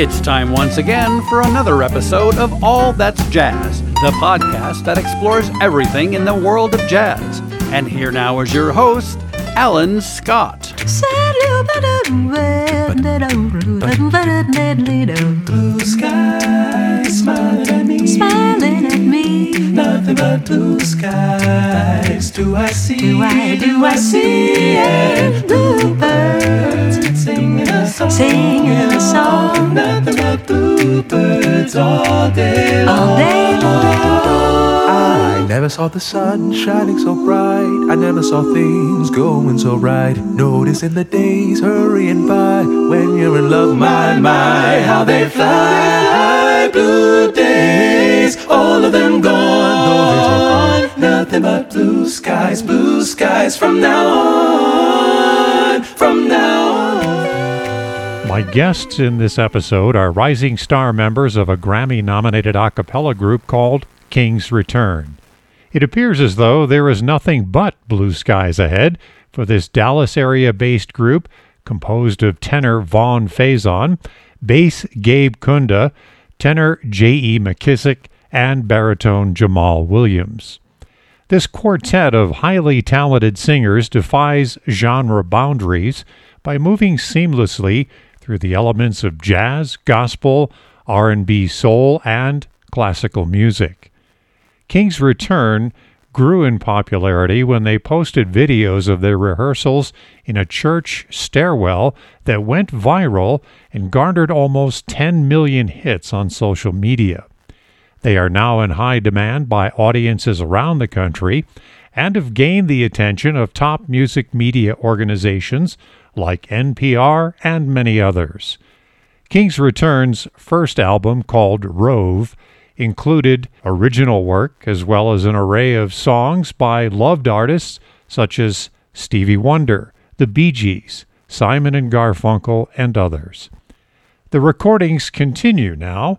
It's time once again for another episode of All That's Jazz, the podcast that explores everything in the world of jazz. And here now is your host, Alan Scott. Blue me. Smiling at me. Nothing but blue skies. Do I see? Do I, do I see? And bluebirds singing a song. Singing a song. Nothing but bluebirds all day long. All day long. I never saw the sun shining so bright. I never saw things going so right. Noticing the days hurrying by when you're in love, my, my, how they fly. Blue days, all of them gone. Skies, blue skies from now on. From now on. My guests in this episode are rising star members of a Grammy nominated a cappella group called Kings Return. It appears as though there is nothing but blue skies ahead for this Dallas area based group composed of tenor Vaughn Faison, bass Gabe Kunda, tenor J.E. McKissic, and baritone Jamall Williams. This quartet of highly talented singers defies genre boundaries by moving seamlessly through the elements of jazz, gospel, R&B soul, and classical music. Kings Return grew in popularity when they posted videos of their rehearsals in a church stairwell that went viral and garnered almost 10 million hits on social media. They are now in high demand by audiences around the country and have gained the attention of top music media organizations like NPR and many others. Kings Return's first album, called Rove, included original work as well as an array of songs by loved artists such as Stevie Wonder, the Bee Gees, Simon and Garfunkel, and others. The recordings continue now,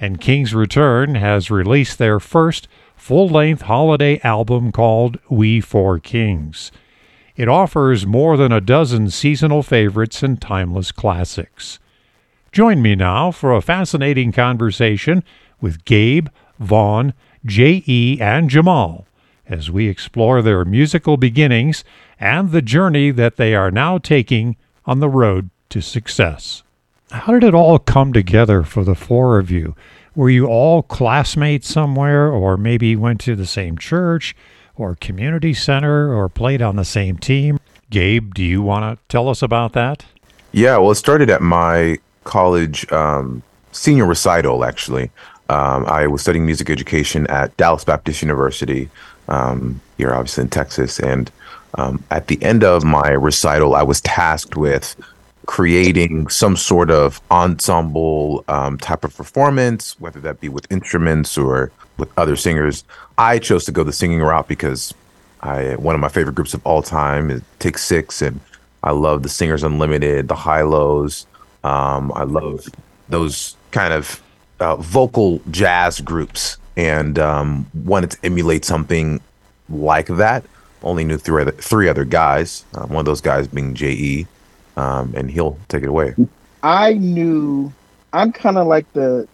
and Kings Return has released their first full length holiday album called We Four Kings. It offers more than a dozen seasonal favorites and timeless classics. Join me now for a fascinating conversation with Gabe, Vaughn, J.E., and Jamall as we explore their musical beginnings and the journey that they are now taking on the road to success. How did it all come together for the four of you? Were you all classmates somewhere, or maybe went to the same church, or community center, or played on the same team? Gabe, do you want to tell us about that? Yeah, well, it started at my college um, senior recital, actually. Um, I was studying music education at Dallas Baptist University um, here, obviously in Texas. And um, at the end of my recital, I was tasked with creating some sort of ensemble um, type of performance, whether that be with instruments or with other singers. I chose to go the singing route because I one of my favorite groups of all time is Take Six, and I love the Singers Unlimited, the Hi-Lo's. Um, I love those kind of uh, vocal jazz groups and um, wanted to emulate something like that. Only knew three other, three other guys. Uh, one of those guys being J.E., um, and he'll take it away. I knew I'm kind of like the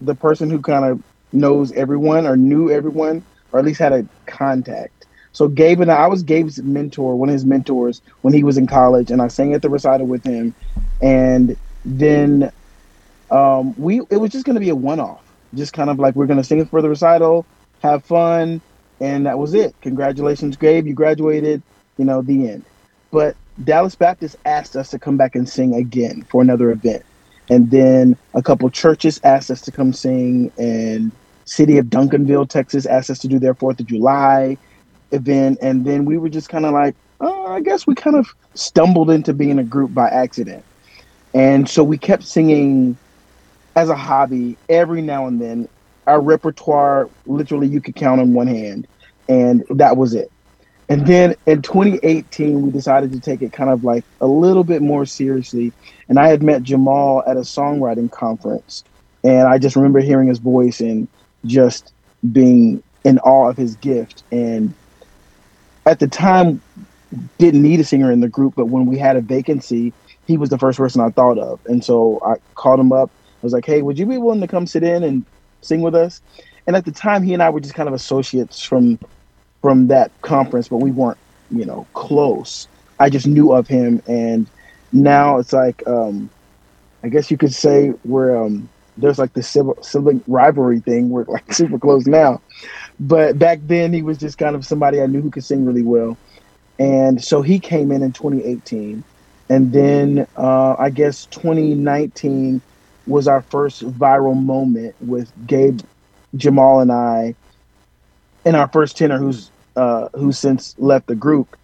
the person who kind of knows everyone or knew everyone or at least had a contact. So Gabe and I, I was Gabe's mentor, one of his mentors when he was in college, and I sang at the recital with him. And then um, we it was just going to be a one off, just kind of like we're going to sing for the recital, have fun, and that was it. Congratulations, Gabe, you graduated. You know the end. But Dallas Baptist asked us to come back and sing again for another event, and then a couple churches asked us to come sing, and City of Duncanville, Texas, asked us to do their Fourth of July event, and then we were just kind of like, oh, I guess we kind of stumbled into being a group by accident. And so we kept singing as a hobby every now and then. Our repertoire, literally, you could count on one hand, and that was it. And then in 2018, we decided to take it kind of like a little bit more seriously. And I had met Jamall at a songwriting conference, and I just remember hearing his voice and just being in awe of his gift. And at the time, didn't need a singer in the group, but when we had a vacancy, he was the first person I thought of. And so I called him up. I was like, "Hey, would you be willing to come sit in and sing with us?" And at the time, he and I were just kind of associates from from that conference, but we weren't, you know, close. I just knew of him, and now it's like, um, I guess you could say we're um, there's like the civil, sibling rivalry thing. We're like super close now, but back then he was just kind of somebody I knew who could sing really well, and so he came in in 2018, and then uh, I guess 2019 was our first viral moment with Gabe, Jamall, and I, and our first tenor who's uh, who's since left the group,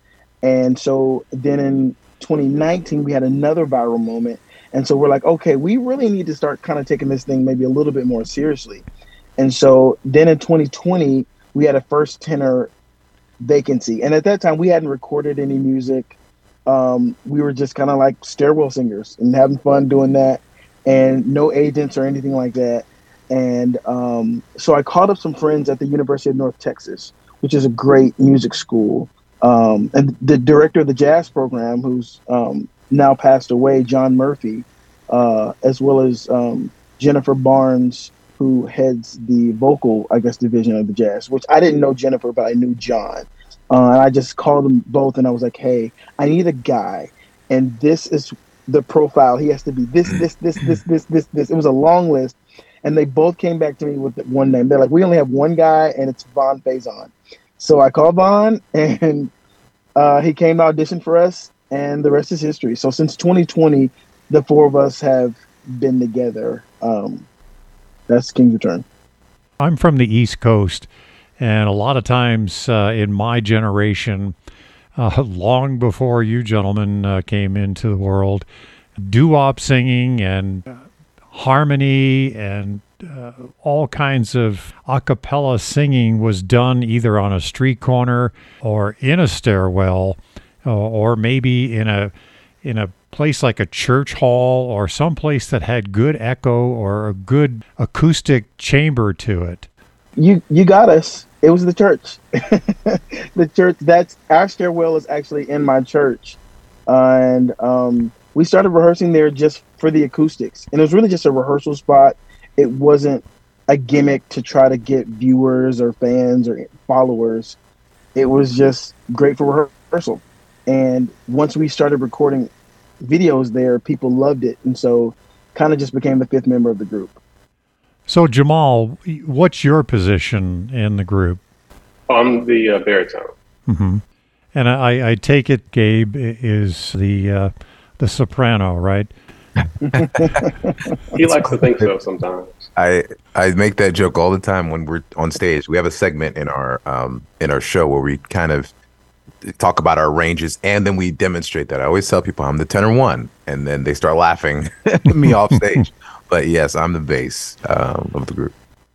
and so then in 2019 we had another viral moment and so we're like, okay, we really need to start kind of taking this thing maybe a little bit more seriously. And so then in 2020, we had a first tenor vacancy. And at that time, we hadn't recorded any music. Um, we were just kind of like stairwell singers and having fun doing that, and no agents or anything like that. And um, so I called up some friends at the University of North Texas, which is a great music school. Um, and the director of the jazz program, who's um, now passed away, John Murphy, uh, as well as um, Jennifer Barnes, who heads the vocal, I guess, division of the jazz, which I didn't know Jennifer, but I knew John. Uh, and I just called them both and I was like, hey, I need a guy. And this is the profile. He has to be this, this, this, this, this, this, this. It was a long list. And they both came back to me with one name. They're like, we only have one guy and it's Vaughn Faison. So I called Vaughn and uh, he came to audition for us and the rest is history. So since 2020, the four of us have been together. Um, that's Kings Return. I'm from the East Coast, and a lot of times uh, in my generation, uh, long before you gentlemen uh, came into the world, doo-wop singing and harmony and uh, all kinds of a cappella singing was done either on a street corner or in a stairwell uh, or maybe in a in a place like a church hall or some place that had good echo or a good acoustic chamber to it. You you got us. It was the church. the church that's our stairwell is actually in my church, and um, we started rehearsing there just for the acoustics, and it was really just a rehearsal spot. It wasn't a gimmick to try to get viewers or fans or followers. It was just great for rehearsal. And once we started recording videos there, people loved it. And so kind of just became the fifth member of the group. So, Jamall, what's your position in the group? I'm the uh, baritone. Mm-hmm. And I, I take it Gabe is the uh, the soprano, right? he likes to think so sometimes. I I make that joke all the time when we're on stage. We have a segment in our um in our show where we kind of talk about our ranges and then we demonstrate that. I always tell people I'm the tenor one, and then they start laughing at me off stage. But yes, I'm the bass um, of the group.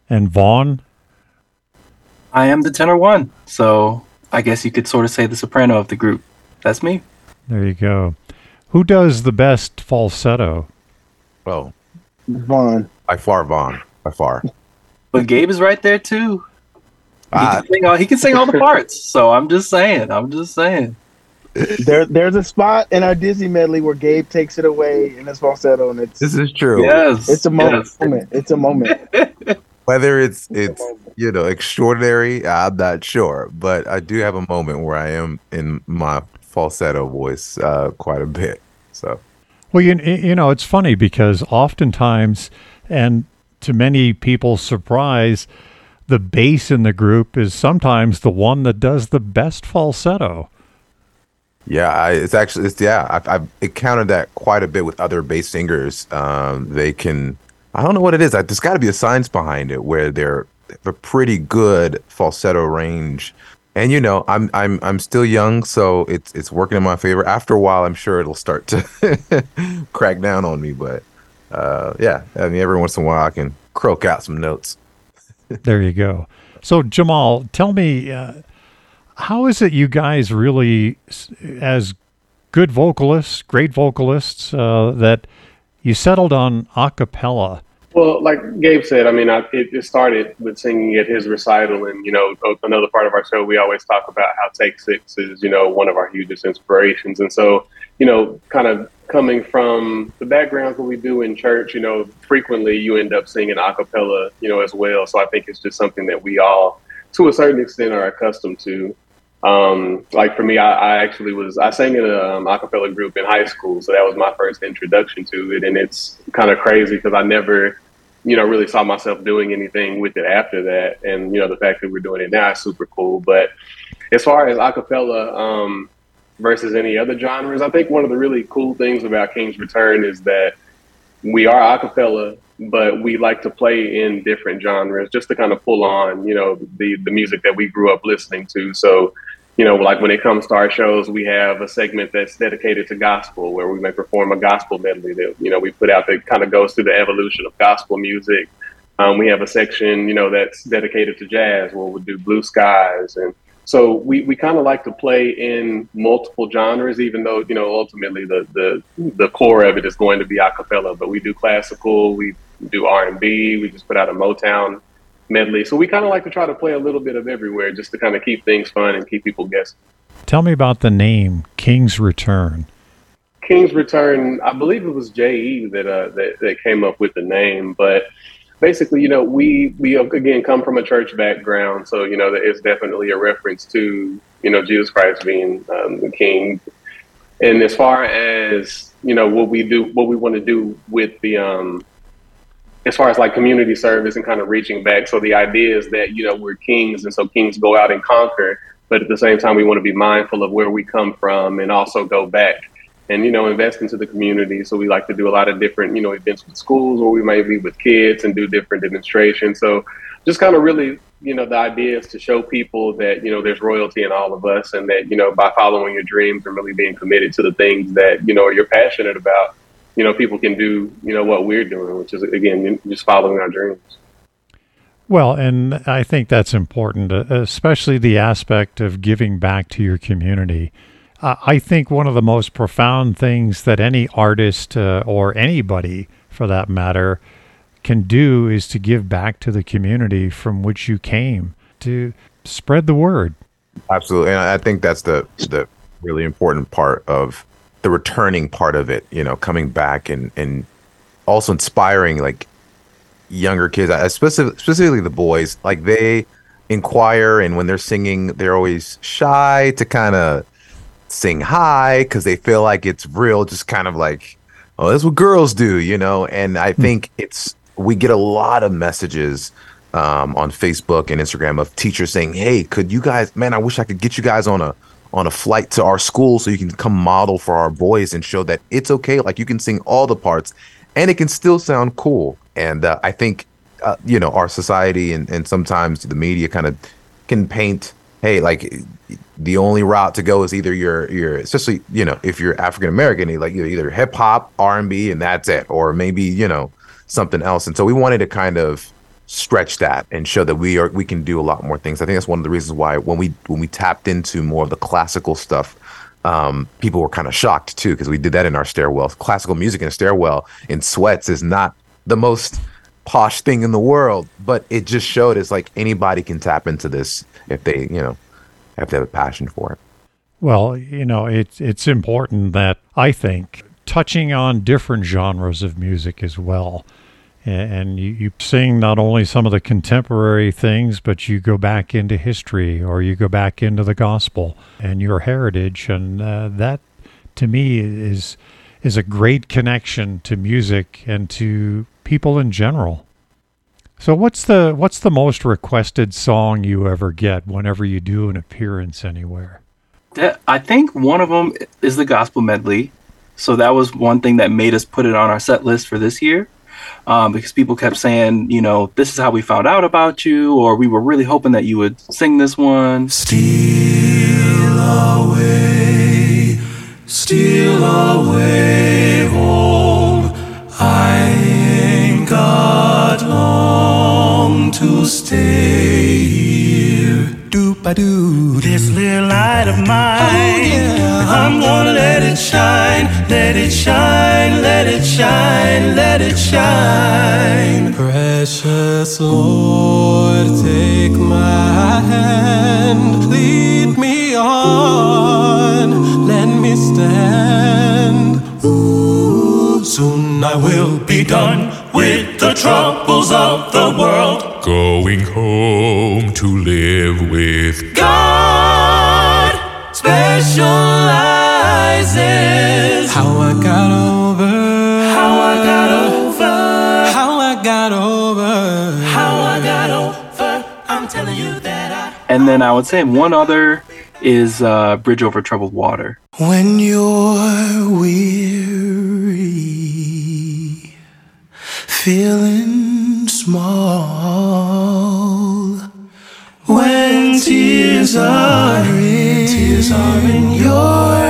And Vaughn, I am the tenor one, so I guess you could sort of say the soprano of the group. That's me. there you go. Who does the best falsetto? Well, Vaughn. by far, Vaughn. By far. But Gabe is right there too. He Ah, can sing all, he can sing all the parts. So I'm just saying. I'm just saying. There, there's a spot in our Disney medley where Gabe takes it away in his falsetto, and it's this is true. Yes. it's a moment. yes. It's a moment. Whether it's it's you know extraordinary, I'm not sure, but I do have a moment where I am in my falsetto voice uh, quite a bit. So Well, you, you know, it's funny because oftentimes, and to many people's surprise, the bass in the group is sometimes the one that does the best falsetto. yeah, I, it's actually it's yeah I've, I've encountered that quite a bit with other bass singers. Um, they can I don't know what it is. I, there's got to be a science behind it where they're they have a pretty good falsetto range. And you know, I'm I'm I'm still young, so it's it's working in my favor. After a while, I'm sure it'll start to crack down on me. But uh, yeah, I mean, every once in a while, I can croak out some notes. There you go. So, Jamall, tell me, uh, how is it you guys really, as good vocalists, great vocalists, uh, that you settled on a cappella? Well, like Gabe said, I mean, I, it, it started with singing at his recital, and you know, another part of our show, we always talk about how Take Six is, you know, one of our hugest inspirations, and so you know, kind of coming from the backgrounds that we do in church, you know, frequently you end up singing a cappella, you know, as well. So I think it's just something that we all, to a certain extent, are accustomed to. Um, like for me, I, I, actually was I sang in a um, acapella group in high school, so that was my first introduction to it, and it's kind of crazy because I never, you know, really saw myself doing anything with it after that, and you know, the fact that we're doing it now is super cool. But as far as acapella um, versus any other genres, I think one of the really cool things about Kings Return is that we are acapella, but we like to play in different genres just to kind of pull on, you know, the the music that we grew up listening to. So you know, like when it comes to our shows, we have a segment that's dedicated to gospel where we may perform a gospel medley that, you know, we put out that kind of goes through the evolution of gospel music. Um, we have a section, you know, that's dedicated to jazz where we do blue skies. And so we, we kind of like to play in multiple genres, even though, you know, ultimately the, the, the core of it is going to be a cappella, but we do classical, we do R&B, we just put out a Motown medley. So we kind of like to try to play a little bit of everywhere just to kind of keep things fun and keep people guessing. Tell me about the name Kings Return. Kings Return, I believe it was J.E. that, uh, that, that came up with the name, but basically, you know, we, we again come from a church background. So, you know, it's definitely a reference to, you know, Jesus Christ being um, the king. And as far as, you know, what we do, what we want to do with the, um, as far as like community service and kind of reaching back. So the idea is that, you know, we're kings and so kings go out and conquer, but at the same time, we want to be mindful of where we come from and also go back and, you know, invest into the community. So we like to do a lot of different, you know, events with schools or we might be with kids and do different demonstrations. So just kind of really, you know, the idea is to show people that, you know, there's royalty in all of us and that, you know, by following your dreams and really being committed to the things that, you know, you're passionate about, you know, people can do, you know, what we're doing, which is again just following our dreams. Well, and I think that's important, uh, especially the aspect of giving back to your community. Uh, I think one of the most profound things that any artist uh, or anybody, for that matter, can do is to give back to the community from which you came to spread the word. Absolutely, and I think that's the the really important part of the returning part of it, you know, coming back and and also inspiring like younger kids, especially specifically the boys, like they inquire and when they're singing, they're always shy to kind of sing high because they feel like it's real, just kind of like, oh, that's what girls do, you know. And I hmm. think it's we get a lot of messages um, on Facebook and Instagram of teachers saying, "Hey, could you guys, man, I wish I could get you guys on a on a flight to our school so you can come model for our boys and show that it's okay. Like you can sing all the parts and it can still sound cool. And uh, I think, uh, you know, our society and, and sometimes the media kind of can paint, hey, like the only route to go is either you're, you're, especially, you know, if you're African American, like you're either hip hop, R&B, and that's it, or maybe, you know, something else. And so we wanted to kind of stretch that and show that we are we can do a lot more things. I think that's one of the reasons why when we when we tapped into more of the classical stuff, um, people were kind of shocked too because we did that in our stairwell. Classical music in a stairwell in sweats is not the most posh thing in the world, but it just showed it's like anybody can tap into this if they you know have to have a passion for it. Well, you know, it's it's important that I think touching on different genres of music as well and you, you sing not only some of the contemporary things, but you go back into history or you go back into the gospel and your heritage, and uh, that to me is is a great connection to music and to people in general. So what's the what's the most requested song you ever get whenever you do an appearance anywhere? I think one of them is the gospel medley. So that was one thing that made us put it on our set list for this year um, because people kept saying, you know, this is how we found out about you, or we were really hoping that you would sing this one. Steal away, steal away home. I ain't got long to stay here. This little light of mine, oh, yeah. I'm gonna let it shine, let it shine, let it shine, let it shine. Precious Lord, take my hand, lead me on, let me stand Soon I will be done with the troubles of the world. Going home to live with God And then I would say one other is uh, Bridge Over Troubled Water. When you're weary, feeling small, when tears are in, tears are in your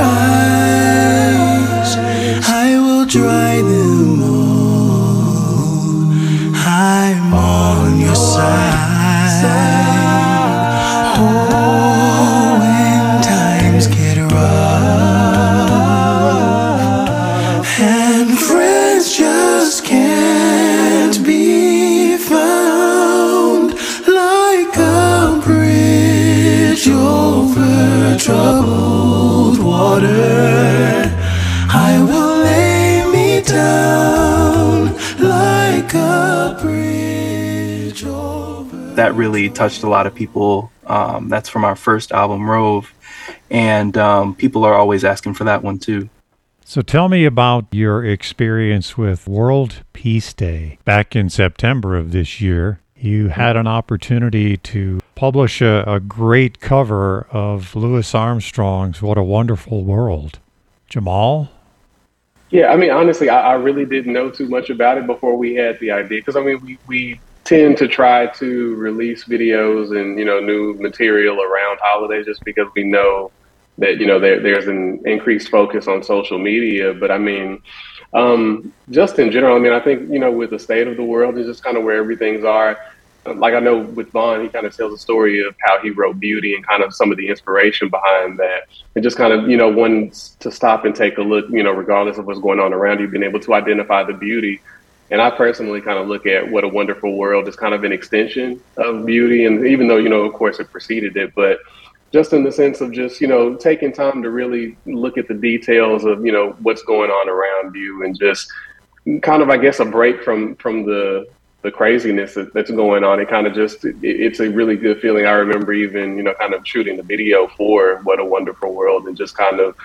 That really touched a lot of people. Um, that's from our first album, Rove. And um, people are always asking for that one too. So tell me about your experience with World Peace Day. Back in September of this year, you had an opportunity to publish a, a great cover of Louis Armstrong's What a Wonderful World. Jamall? Yeah, I mean, honestly, I, I really didn't know too much about it before we had the idea. Because I mean, we, we tend to try to release videos and you know new material around holidays just because we know that you know there, there's an increased focus on social media. But I mean, um, just in general, I mean, I think you know with the state of the world and just kind of where everything's are. Like I know with Vaughn, he kind of tells a story of how he wrote Beauty and kind of some of the inspiration behind that, and just kind of you know one to stop and take a look, you know, regardless of what's going on around you, being able to identify the beauty and I personally kind of look at What a Wonderful World is kind of an extension of beauty. And even though, you know, of course it preceded it, but just in the sense of just, you know, taking time to really look at the details of, you know, what's going on around you and just kind of, I guess, a break from, from the, the craziness that, that's going on. It kind of just, it, it's a really good feeling. I remember even, you know, kind of shooting the video for What a Wonderful World and just kind of,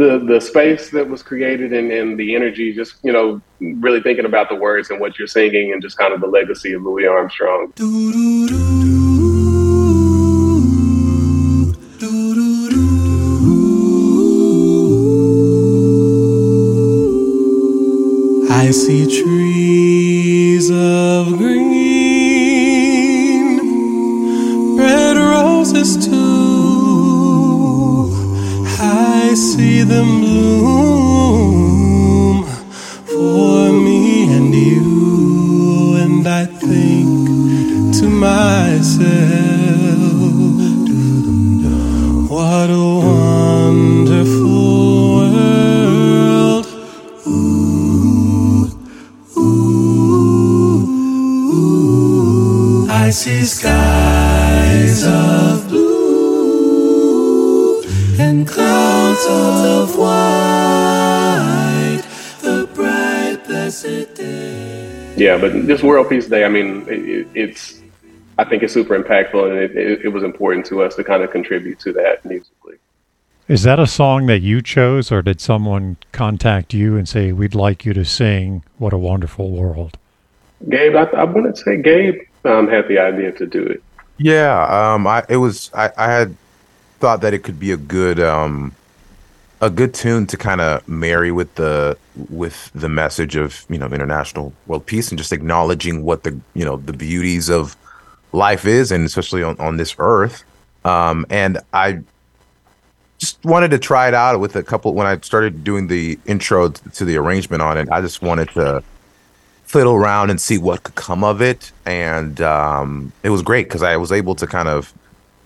the the space that was created and, and the energy just you know really thinking about the words and what you're singing and just kind of the legacy of louis armstrong yeah but this world peace day i mean it, it, it's i think it's super impactful and it, it, it was important to us to kind of contribute to that musically Is that a song that you chose, or did someone contact you and say, We'd like you to sing What a Wonderful World? gabe i, I want to say gabe um, had the idea to do it Yeah, um, I it was I, I had thought that it could be a good um, a good tune to kind of marry with the with the message of you know international world peace and just acknowledging what the you know the beauties of life is and especially on, on this earth. Um, and I just wanted to try it out with a couple when I started doing the intro to the arrangement on it. I just wanted to fiddle around and see what could come of it. And um, it was great because I was able to kind of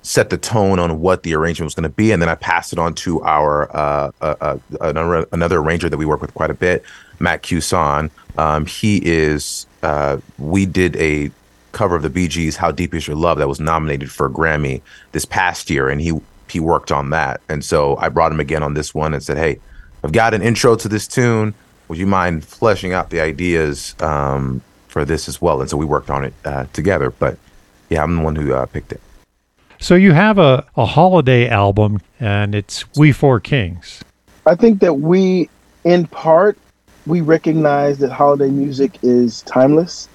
set the tone on what the arrangement was going to be. And then I passed it on to our uh, uh, uh, another, another arranger that we work with quite a bit, Matt Cusson. Um, he is, uh, we did a cover of the Bee Gees How Deep Is Your Love, that was nominated for a Grammy this past year. And he, he worked on that. And so I brought him again on this one and said, hey, I've got an intro to this tune. would you mind fleshing out the ideas um, for this as well? And so we worked on it uh, together. But yeah, I'm the one who uh, picked it. So you have a, a holiday album, and it's We Four Kings. I think that we, in part, we recognize that holiday music is timeless.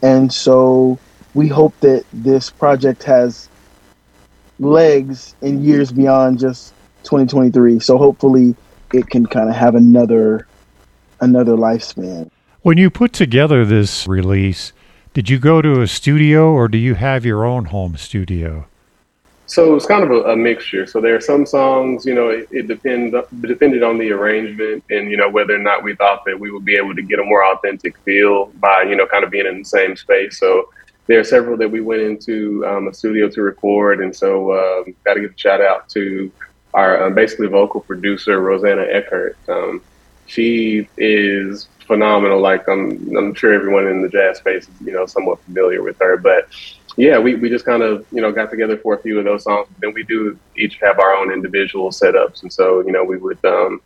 And so we hope that this project has legs in years beyond just 2023. So hopefully it can kind of have another another lifespan. When you put together this release, did you go to a studio or do you have your own home studio? So it's kind of a, a, mixture. So there are some songs, you know, it, it depend, depended on the arrangement and, you know, whether or not we thought that we would be able to get a more authentic feel by, you know, kind of being in the same space. So there are several that we went into um, a studio to record. And so um, got to give a shout out to our uh, basically vocal producer, Rosana Eckert. Um, she is phenomenal. Like I'm, I'm sure everyone in the jazz space is, you know, somewhat familiar with her, but yeah, we, we just kind of, you know, got together for a few of those songs. Then we do each have our own individual setups. And so, you know, we would um,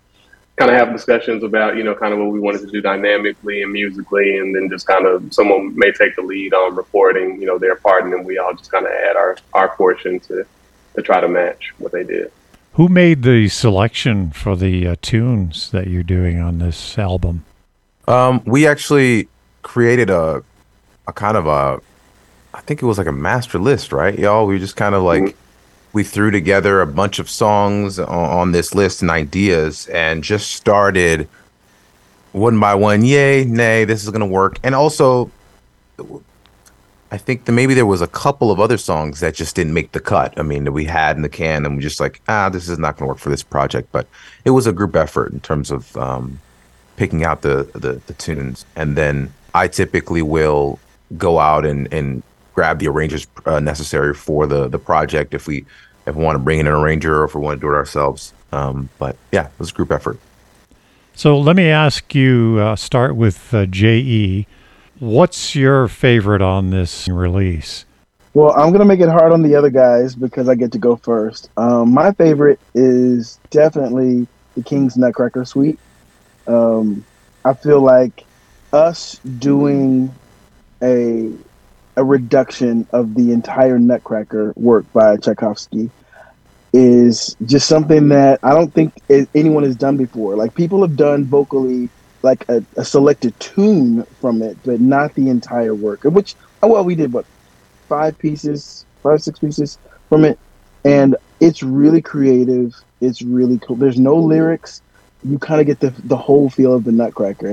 kind of have discussions about, you know, kind of what we wanted to do dynamically and musically. And then just kind of someone may take the lead on recording, you know, their part. And then we all just kind of add our, our portion to, to try to match what they did. Who made the selection for the uh, tunes that you're doing on this album? Um, we actually created a, a kind of a I think it was like a master list, right, y'all? We just kind of like mm-hmm. we threw together a bunch of songs on, on, this list and ideas, and just started one by one. Yay, nay, this is gonna work. And also, I think that maybe there was a couple of other songs that just didn't make the cut. I mean, that we had in the can, and we just like, ah, this is not gonna work for this project. But it was a group effort in terms of um, picking out the, the the tunes, and then I typically will go out and and grab the arrangers uh, necessary for the the project if we if we want to bring in an arranger or if we want to do it ourselves. Um, but yeah, it was a group effort. So let me ask you. Uh, start with uh, Je. What's your favorite on this release? Well, I'm gonna make it hard on the other guys because I get to go first. Um, my favorite is definitely the King's Nutcracker Suite. Um, I feel like us doing a a reduction of the entire Nutcracker work by Tchaikovsky is just something that I don't think anyone has done before. Like people have done vocally like a, a selected tune from it, but not the entire work. Which oh, well, we did what five pieces, five six pieces from it, and it's really creative. It's really cool. There's no lyrics. You kind of get the the whole feel of the Nutcracker.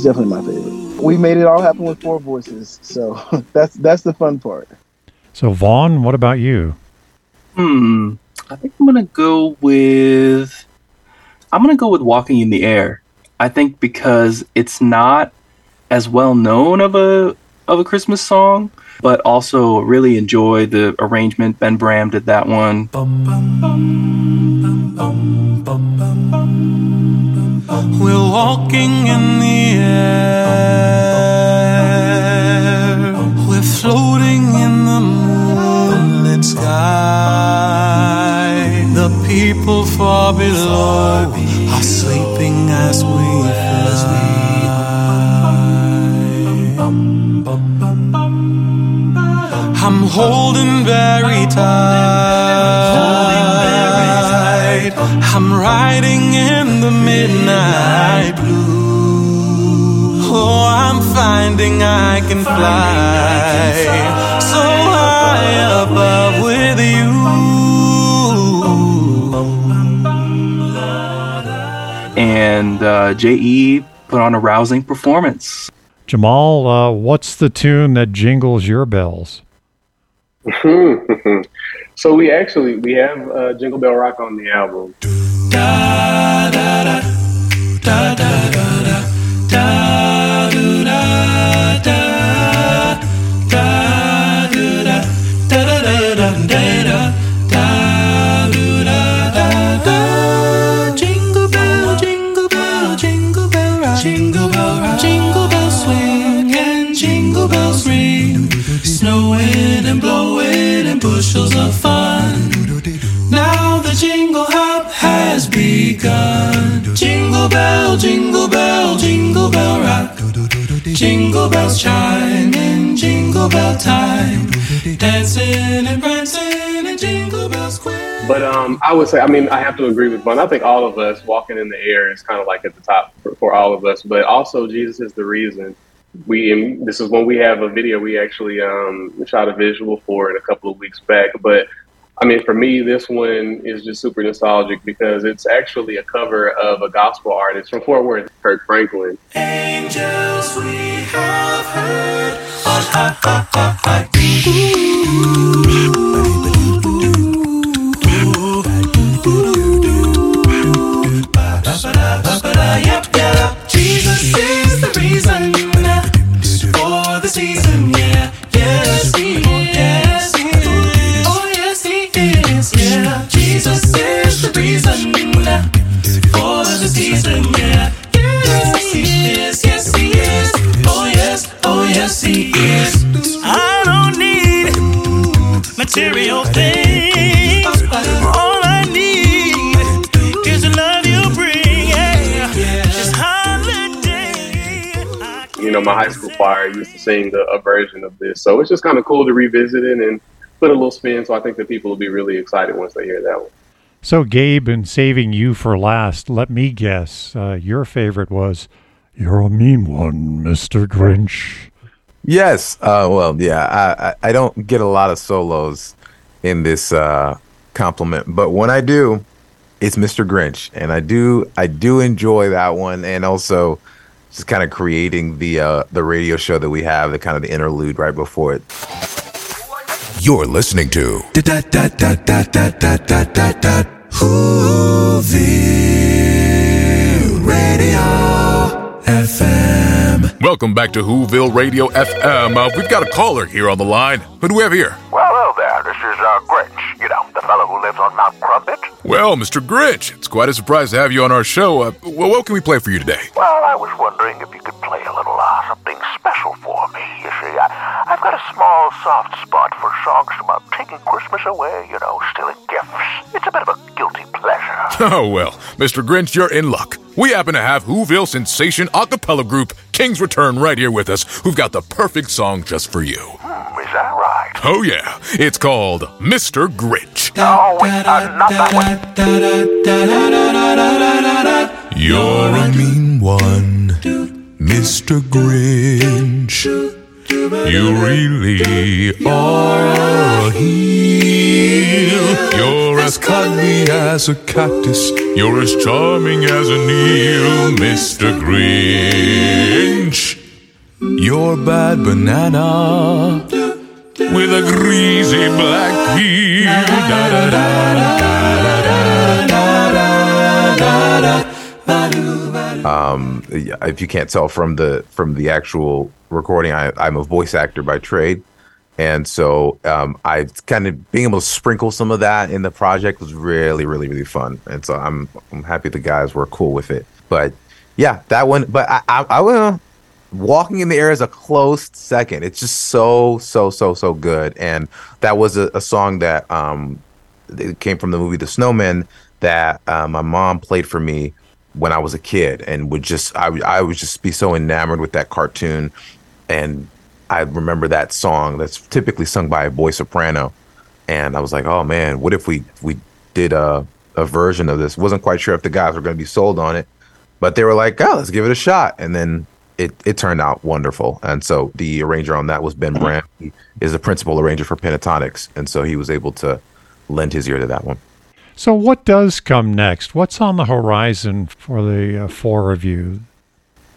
That's definitely my favorite. We made it all happen with four voices, so that's that's the fun part. So Vaughn, what about you? Hmm. I think I'm gonna go with I'm gonna go with Walking in the Air. I think because it's not as well known of a of a Christmas song, but also really enjoy the arrangement. Ben Bram did that one. Bum, bum, bum, we're walking in the air. We're floating in the moonlit sky. The people far below are sleeping as we fly. I'm holding very tight. I'm riding in the midnight blue. Oh, I'm finding I can fly so high above with you. And uh, JE put on a rousing performance. Jamall, uh, what's the tune that jingles your bells? so we actually we have uh, Jingle Bell Rock on the album. Jingle of fun. Now the jingle hop has begun. Jingle bell, jingle bell, jingle bell rock. Jingle bells chime in jingle bell time. Dancing and prancing and jingle bells quit. But um, I would say, I mean, I have to agree with Vaughn. I think all of us walking in the air is kind of like at the top for, for all of us. But also, Jesus is the reason. We and this is when we have a video we actually um, shot a visual for it a couple of weeks back. But I mean, for me, this one is just super nostalgic because it's actually a cover of a gospel artist from Fort Worth, Kirk Franklin. Angels we have heard on high, high, high, high. Yep, yep. Jesus is the reason Jesus is the reason for the season, yeah. Yes, yes. Oh, yes, oh, yes. I don't need material things. All I need is the love you bring, You know, my high school choir used to sing a version of this, so it's just kind of cool to revisit it and put a little spin. So I think that people will be really excited once they hear that one. So, Gabe, in saving you for last, let me guess. Uh, your favorite was You're a Mean One, Mr. Grinch. Yes. Uh, well, yeah. I, I I don't get a lot of solos in this uh, compliment, but when I do, it's Mr. Grinch, and I do I do enjoy that one, and also just kind of creating the uh, the radio show that we have, the kind of the interlude right before it. You're listening to Whoville Radio FM. Welcome back to Whoville Radio FM. Uh, we've got a caller here on the line. Who do we have here? Well, hello there. This is uh, Grinch. You know, the fellow who lives on Mount Crumpit. Well, Mr. Grinch, it's quite a surprise to have you on our show. Uh, well, what can we play for you today? Well, I was wondering if you could play a little uh, something special for me. You see, I, I've got a small soft spot taking Christmas away, you know, stealing gifts. It's a bit of a guilty pleasure. Oh, well, Mr. Grinch, you're in luck. We happen to have Whoville sensation a cappella group Kings Return right here with us, who've got the perfect song just for you. Hmm, is that right? Oh, yeah. It's called Mr. Grinch. Oh, wait, uh, not that one. You're a mean one, Mr. Grinch. You really are a heel. You're as Cuddly as a cactus. You're as charming as an eel, Mr. Grinch. You're bad banana. With a greasy black peel. Da, da, da, Um, if you can't tell from the from the actual recording, I, I'm a voice actor by trade, and so um, I've kind of being able to sprinkle some of that in the project was really, really, really fun, and so I'm I'm happy the guys were cool with it. But yeah, that one. But I I, I. Walking in the air is a close second. It's just so so so so good, and that was a, a song that um it came from the movie The Snowman that uh, my mom played for me when I was a kid, and would just I I would just be so enamored with that cartoon, and I remember that song that's typically sung by a boy soprano, and I was like, oh man, what if we we did a a version of this? wasn't quite sure if the guys were going to be sold on it, but they were like, oh, let's give it a shot, and then it it turned out wonderful. And so the arranger on that was Ben Bram. He is the principal arranger for Pentatonix, and so he was able to lend his ear to that one. So, what does come next? What's on the horizon for the uh, four of you?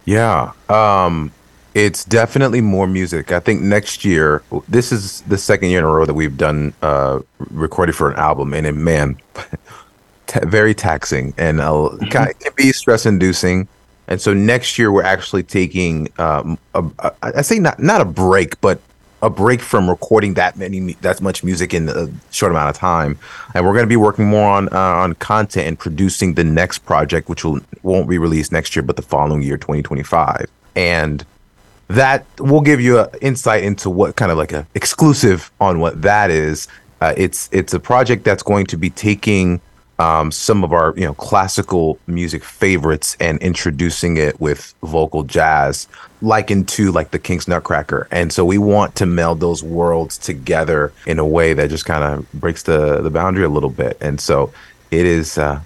Yeah. Um it's definitely more music. I think next year this is the second year in a row that we've done uh recorded for an album and it, man ta very taxing and uh, kind it can be stress inducing. And so next year we're actually taking um a, a, I say not not a break but a break from recording that many that much music in a short amount of time, and we're going to be working more on uh, on content and producing the next project, which will won't be released next year, but the following year, 2025, and that will give you an insight into what kind of like a exclusive on what that is. Uh, it's it's a project that's going to be taking um, some of our you know classical music favorites and introducing it with vocal jazz, likened to like the King's Nutcracker. And so we want to meld those worlds together in a way that just kind of breaks the the boundary a little bit. And so it is uh,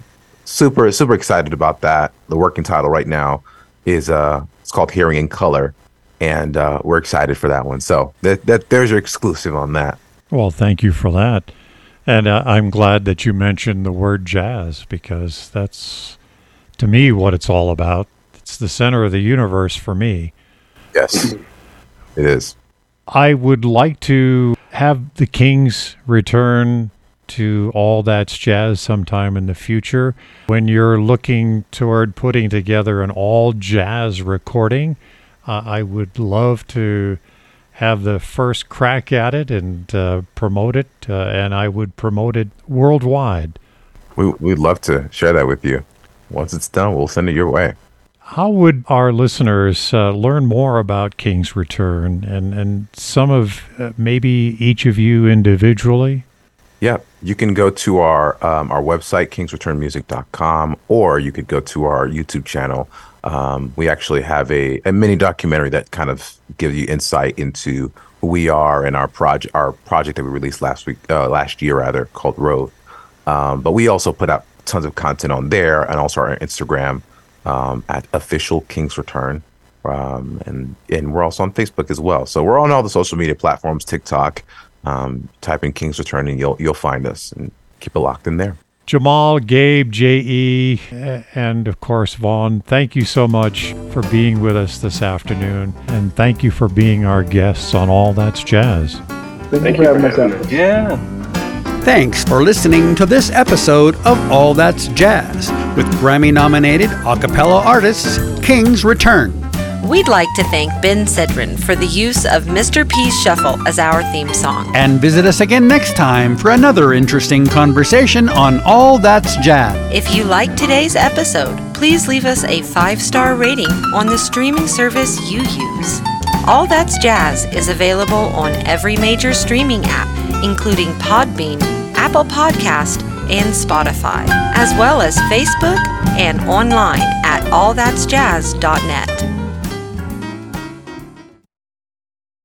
super super excited about that. The working title right now is uh it's called Hearing in Color, and uh, we're excited for that one. So that that there's your exclusive on that. Well, thank you for that. And uh, I'm glad that you mentioned the word jazz because that's, to me, what it's all about. It's the center of the universe for me. Yes, it is. I would like to have the Kings return to All That's Jazz sometime in the future. When you're looking toward putting together an all jazz recording, uh, I would love to have the first crack at it and uh, promote it, uh, and I would promote it worldwide. We we'd love to share that with you. Once it's done, we'll send it your way. How would our listeners uh, learn more about Kings Return and, and some of uh, maybe each of you individually? Yeah, you can go to our um, our website kingsreturnmusic.com or you could go to our YouTube channel. Um, we actually have a, a mini documentary that kind of gives you insight into who we are and our project our project that we released last week uh, last year rather called Road. Um, but we also put out tons of content on there and also our Instagram um, at official Kings Return. Um, and and we're also on Facebook as well. So we're on all the social media platforms, TikTok. Um, type in Kings Return and you'll you'll find us and keep it locked in there. Jamall, Gabe, J.E., and of course Vaughn, thank you so much for being with us this afternoon. And thank you for being our guests on All That's Jazz. Thank, Thank you you for having us having us. Yeah. Thanks for listening to this episode of All That's Jazz with Grammy nominated a cappella artists Kings Return. We'd like to thank Ben Sidran for the use of Mr. P's Shuffle as our theme song. And visit us again next time for another interesting conversation on All That's Jazz. If you like today's episode, please leave us a five star rating on the streaming service you use. All That's Jazz is available on every major streaming app, including Podbean, Apple Podcast, and Spotify, as well as Facebook and online at allthat'sjazz.net.